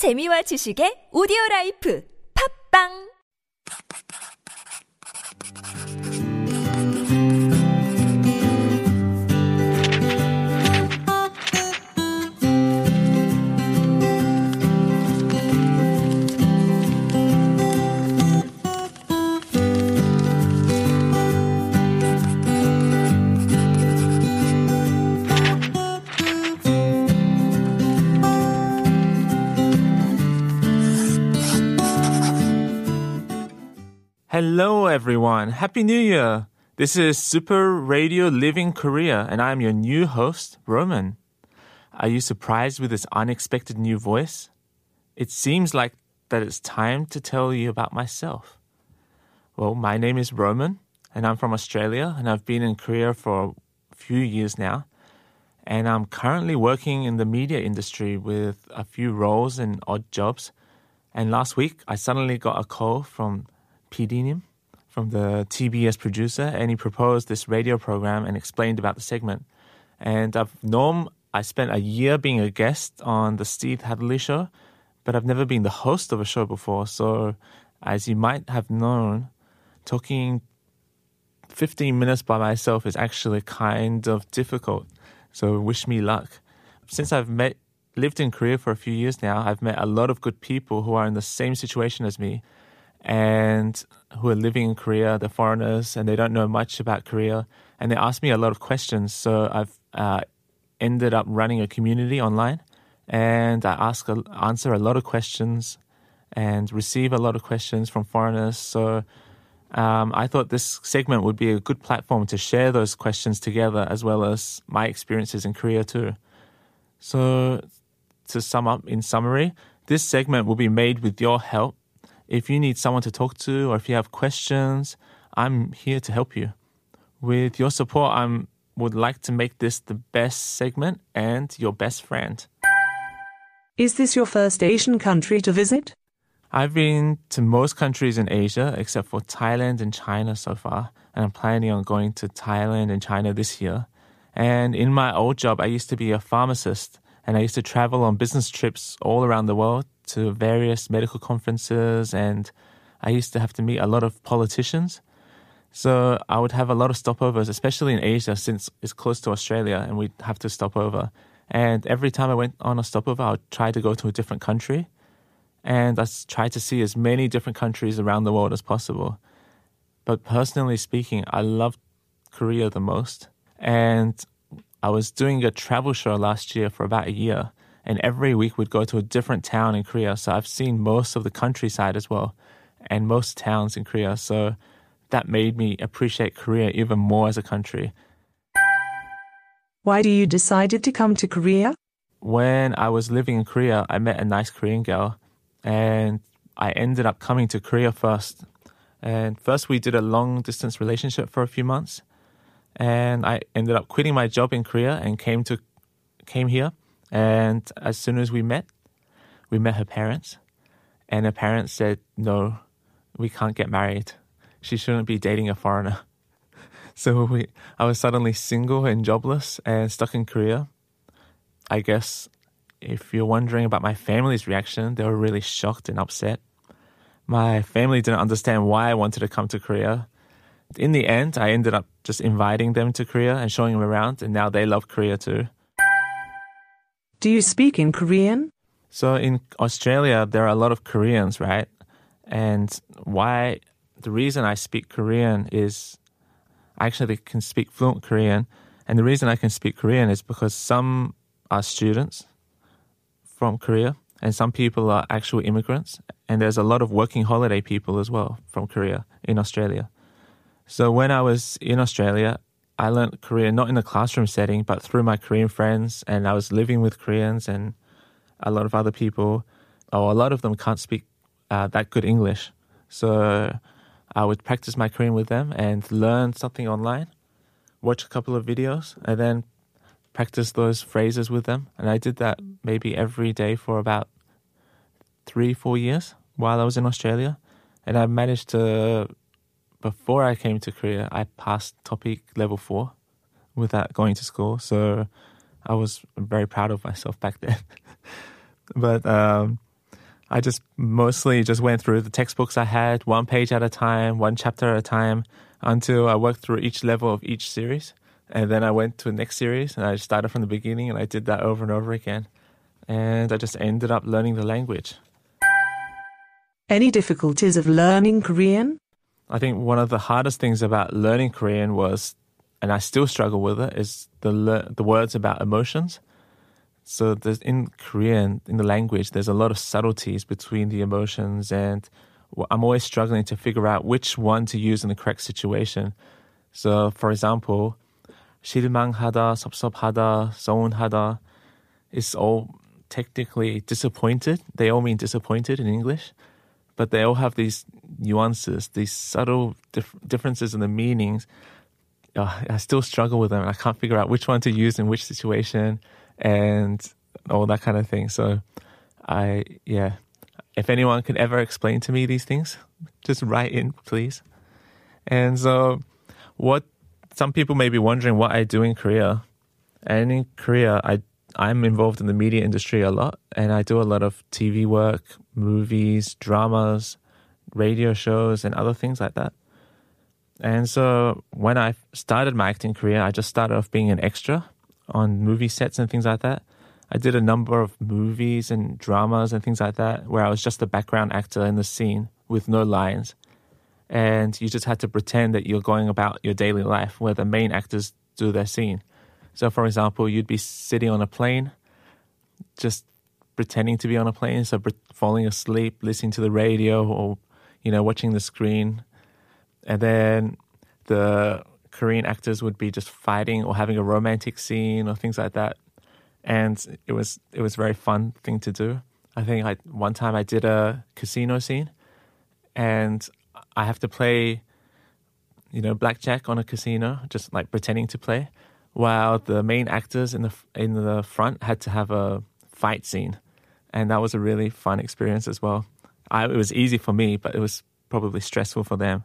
재미와 지식의 오디오 라이프. 팝빵 Hello, everyone. Happy New Year. This is Super Radio Living Korea, and I'm your new host, Roman. Are you surprised with this unexpected new voice? It seems like that it's time to tell you about myself. Well, my name is Roman, and I'm from Australia, and I've been in Korea for a few years now. And I'm currently working in the media industry with a few roles and odd jobs. And last week, I suddenly got a call from 님, from the TBS producer, and he proposed this radio program and explained about the segment. And I've known I spent a year being a guest on the Steve Hatherly show, but I've never been the host of a show before. So, as you might have known, talking 15 minutes by myself is actually kind of difficult. So, wish me luck. Since I've met lived in Korea for a few years now, I've met a lot of good people who are in the same situation as me and who are living in Korea, they're foreigners and they don't know much about Korea. And they ask me a lot of questions. So I've uh, ended up running a community online and I ask answer a lot of questions and receive a lot of questions from foreigners. So um, I thought this segment would be a good platform to share those questions together as well as my experiences in Korea too. So to sum up in summary, this segment will be made with your help if you need someone to talk to or if you have questions, I'm here to help you. With your support, I would like to make this the best segment and your best friend. Is this your first Asian country to visit? I've been to most countries in Asia except for Thailand and China so far, and I'm planning on going to Thailand and China this year. And in my old job, I used to be a pharmacist, and I used to travel on business trips all around the world to various medical conferences and I used to have to meet a lot of politicians. So I would have a lot of stopovers, especially in Asia since it's close to Australia and we'd have to stop over. And every time I went on a stopover, I would try to go to a different country. And I tried to see as many different countries around the world as possible. But personally speaking, I loved Korea the most. And I was doing a travel show last year for about a year and every week we'd go to a different town in Korea. So I've seen most of the countryside as well, and most towns in Korea. So that made me appreciate Korea even more as a country. Why do you decided to come to Korea? When I was living in Korea, I met a nice Korean girl, and I ended up coming to Korea first. And first, we did a long distance relationship for a few months, and I ended up quitting my job in Korea and came to came here and as soon as we met, we met her parents. And her parents said, no, we can't get married. She shouldn't be dating a foreigner. So we, I was suddenly single and jobless and stuck in Korea. I guess if you're wondering about my family's reaction, they were really shocked and upset. My family didn't understand why I wanted to come to Korea. In the end, I ended up just inviting them to Korea and showing them around, and now they love Korea too. Do you speak in Korean? So in Australia, there are a lot of Koreans, right? And why the reason I speak Korean is I actually can speak fluent Korean. And the reason I can speak Korean is because some are students from Korea and some people are actual immigrants. And there's a lot of working holiday people as well from Korea in Australia. So when I was in Australia, I learned Korean not in a classroom setting, but through my Korean friends, and I was living with Koreans and a lot of other people. Oh, a lot of them can't speak uh, that good English, so I would practice my Korean with them and learn something online, watch a couple of videos, and then practice those phrases with them. And I did that maybe every day for about three, four years while I was in Australia, and I managed to before I came to Korea, I passed TOPIK level four without going to school. So I was very proud of myself back then. but um, I just mostly just went through the textbooks I had, one page at a time, one chapter at a time, until I worked through each level of each series. And then I went to the next series and I started from the beginning and I did that over and over again. And I just ended up learning the language. Any difficulties of learning Korean? I think one of the hardest things about learning Korean was, and I still struggle with it, is the le- the words about emotions. So there's in Korean, in the language, there's a lot of subtleties between the emotions, and I'm always struggling to figure out which one to use in the correct situation. So, for example, 실망하다, 섭섭하다, 서운하다 is all technically disappointed. They all mean disappointed in English, but they all have these nuances, these subtle dif- differences in the meanings. Uh, I still struggle with them. I can't figure out which one to use in which situation and all that kind of thing. So, I, yeah, if anyone can ever explain to me these things, just write in, please. And so, what some people may be wondering what I do in Korea. And in Korea, I I'm involved in the media industry a lot, and I do a lot of TV work, movies, dramas, radio shows, and other things like that. And so when I started my acting career, I just started off being an extra on movie sets and things like that. I did a number of movies and dramas and things like that where I was just a background actor in the scene with no lines and you just had to pretend that you're going about your daily life where the main actors do their scene. So, for example, you'd be sitting on a plane, just pretending to be on a plane, so falling asleep, listening to the radio, or you know, watching the screen, and then the Korean actors would be just fighting or having a romantic scene or things like that, and it was it was a very fun thing to do. I think I one time I did a casino scene, and I have to play, you know, blackjack on a casino, just like pretending to play, while the main actors in the in the front had to have a fight scene, and that was a really fun experience as well. I, it was easy for me, but it was probably stressful for them.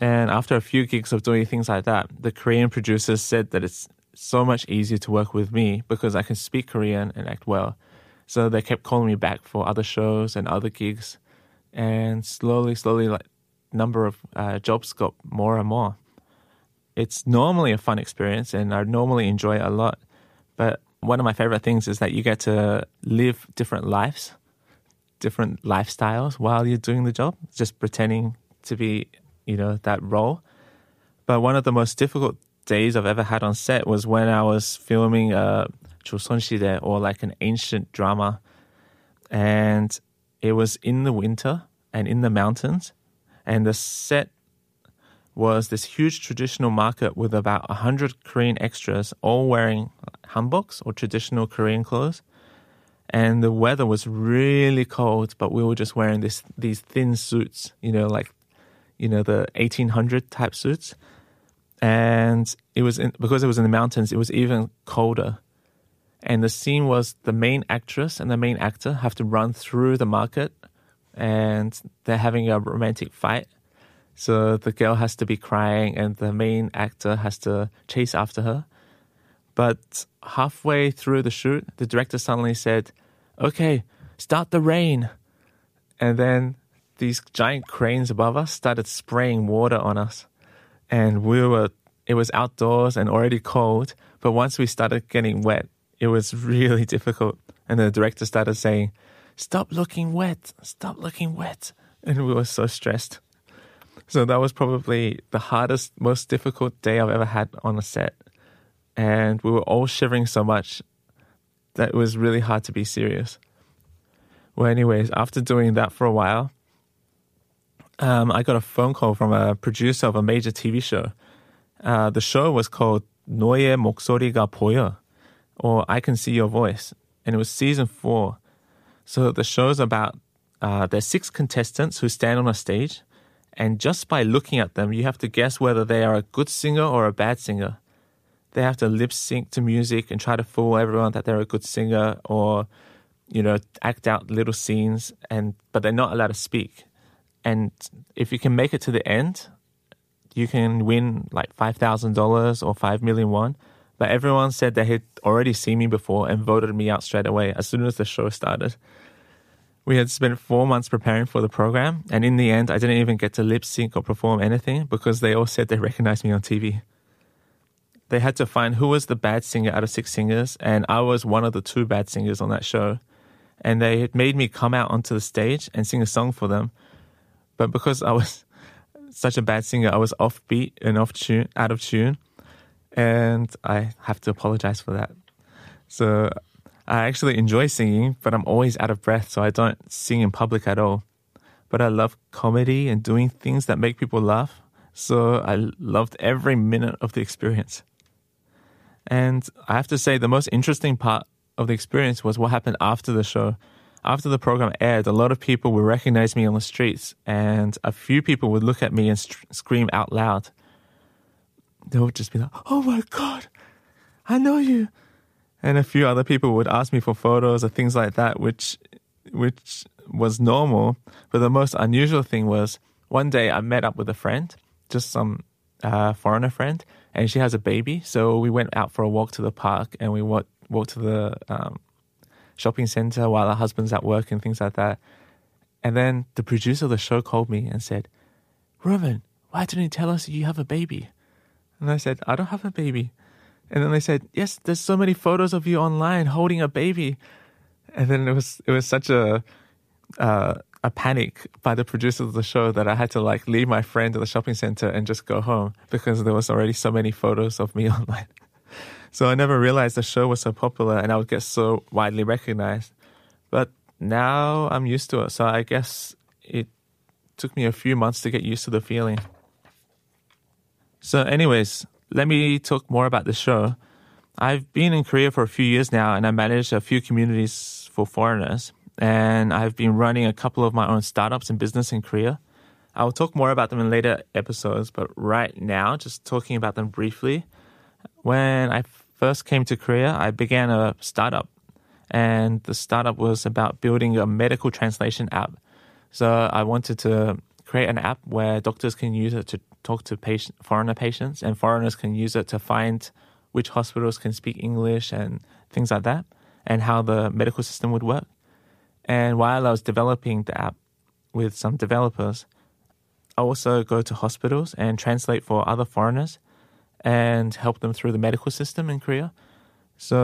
And after a few gigs of doing things like that, the Korean producers said that it's so much easier to work with me because I can speak Korean and act well. So they kept calling me back for other shows and other gigs. And slowly, slowly, like number of uh, jobs got more and more. It's normally a fun experience and I normally enjoy it a lot. But one of my favorite things is that you get to live different lives, different lifestyles while you're doing the job, just pretending to be, you know, that role. But one of the most difficult days I've ever had on set was when I was filming uh, a there or like an ancient drama. And it was in the winter and in the mountains. And the set was this huge traditional market with about 100 Korean extras, all wearing hanboks or traditional Korean clothes. And the weather was really cold, but we were just wearing this these thin suits, you know, like you know the 1800 type suits. And it was in, because it was in the mountains, it was even colder. And the scene was the main actress and the main actor have to run through the market and they're having a romantic fight. So the girl has to be crying, and the main actor has to chase after her. But halfway through the shoot, the director suddenly said, Okay, start the rain. And then these giant cranes above us started spraying water on us. And we were, it was outdoors and already cold. But once we started getting wet, it was really difficult. And the director started saying, stop looking wet, stop looking wet. And we were so stressed. So that was probably the hardest, most difficult day I've ever had on a set. And we were all shivering so much that it was really hard to be serious. Well, anyways, after doing that for a while, um, I got a phone call from a producer of a major TV show. Uh, the show was called 너의 목소리가 보여, or I Can See Your Voice, and it was season four. So the show's about uh, there's six contestants who stand on a stage, and just by looking at them, you have to guess whether they are a good singer or a bad singer. They have to lip sync to music and try to fool everyone that they're a good singer, or you know, act out little scenes, and but they're not allowed to speak. And if you can make it to the end, you can win like five thousand dollars or five million won. But everyone said they had already seen me before and voted me out straight away as soon as the show started. We had spent four months preparing for the program, and in the end, I didn't even get to lip sync or perform anything because they all said they recognized me on TV. They had to find who was the bad singer out of six singers, and I was one of the two bad singers on that show. And they had made me come out onto the stage and sing a song for them. But because I was such a bad singer, I was offbeat and off tune, out of tune, and I have to apologize for that. So I actually enjoy singing, but I'm always out of breath, so I don't sing in public at all. But I love comedy and doing things that make people laugh, so I loved every minute of the experience. And I have to say, the most interesting part of the experience was what happened after the show. After the program aired, a lot of people would recognize me on the streets, and a few people would look at me and st- scream out loud. They would just be like, Oh my God, I know you and a few other people would ask me for photos or things like that, which which was normal. But the most unusual thing was one day I met up with a friend, just some uh, foreigner friend, and she has a baby. So we went out for a walk to the park, and we walked walked to the um, shopping center while her husband's at work and things like that. And then the producer of the show called me and said, "Roman, why didn't you tell us you have a baby?" And I said, "I don't have a baby." And then they said, "Yes, there's so many photos of you online holding a baby." And then it was it was such a uh, a panic by the producers of the show that I had to like leave my friend at the shopping center and just go home because there was already so many photos of me online. So I never realized the show was so popular and I would get so widely recognized. But now I'm used to it. So I guess it took me a few months to get used to the feeling. So, anyways, let me talk more about the show. I've been in Korea for a few years now and I manage a few communities for foreigners. And I've been running a couple of my own startups and business in Korea. I'll talk more about them in later episodes, but right now, just talking about them briefly. When I first came to Korea, I began a startup. And the startup was about building a medical translation app. So I wanted to create an app where doctors can use it to talk to patient, foreigner patients, and foreigners can use it to find which hospitals can speak English and things like that, and how the medical system would work. And while I was developing the app with some developers, I also go to hospitals and translate for other foreigners and help them through the medical system in Korea. So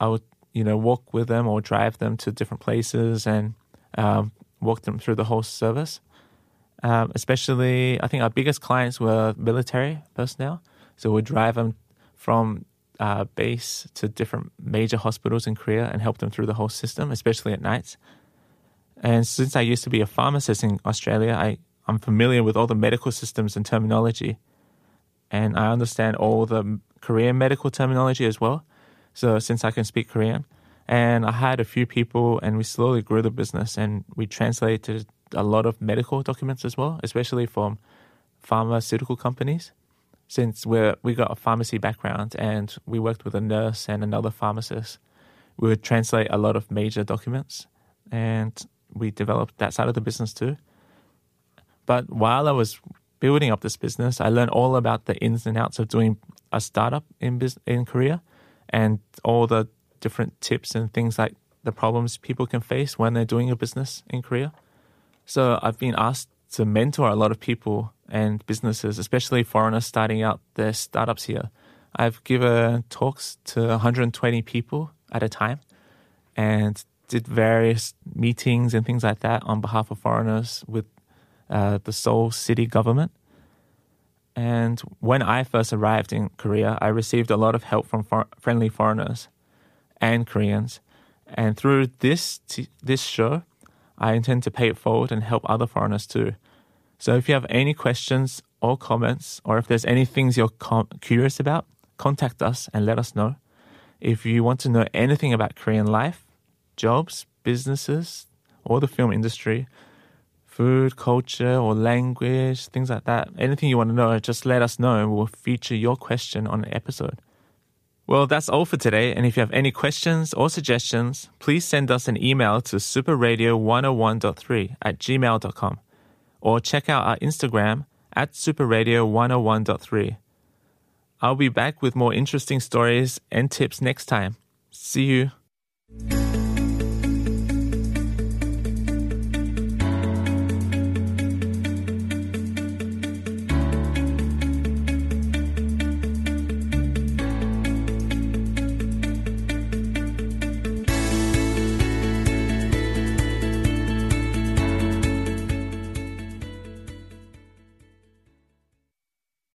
I would, you know, walk with them or drive them to different places and um, walk them through the whole service. Um, especially, I think our biggest clients were military personnel. So we'd drive them from uh, base to different major hospitals in Korea and help them through the whole system, especially at nights. And since I used to be a pharmacist in Australia, I, I'm familiar with all the medical systems and terminology. And I understand all the Korean medical terminology as well. So since I can speak Korean, and I hired a few people and we slowly grew the business and we translated a lot of medical documents as well, especially from pharmaceutical companies. Since we're, we got a pharmacy background and we worked with a nurse and another pharmacist, we would translate a lot of major documents and we developed that side of the business too. But while I was building up this business, I learned all about the ins and outs of doing a startup in business, in Korea and all the different tips and things like the problems people can face when they're doing a business in Korea. So I've been asked to mentor a lot of people and businesses, especially foreigners starting out their startups here. I've given talks to 120 people at a time and did various meetings and things like that on behalf of foreigners with uh, the Seoul city government. And when I first arrived in Korea, I received a lot of help from for- friendly foreigners and Koreans. And through this t- this show, I intend to pay it forward and help other foreigners too. So if you have any questions or comments, or if there's any things you're com- curious about, contact us and let us know. If you want to know anything about Korean life, jobs, businesses, or the film industry, food, culture, or language, things like that, anything you want to know, just let us know and we'll feature your question on an episode. Well, that's all for today. And if you have any questions or suggestions, please send us an email to superradio101.3 at gmail.com or check out our Instagram at superradio101.3. I'll be back with more interesting stories and tips next time. See you.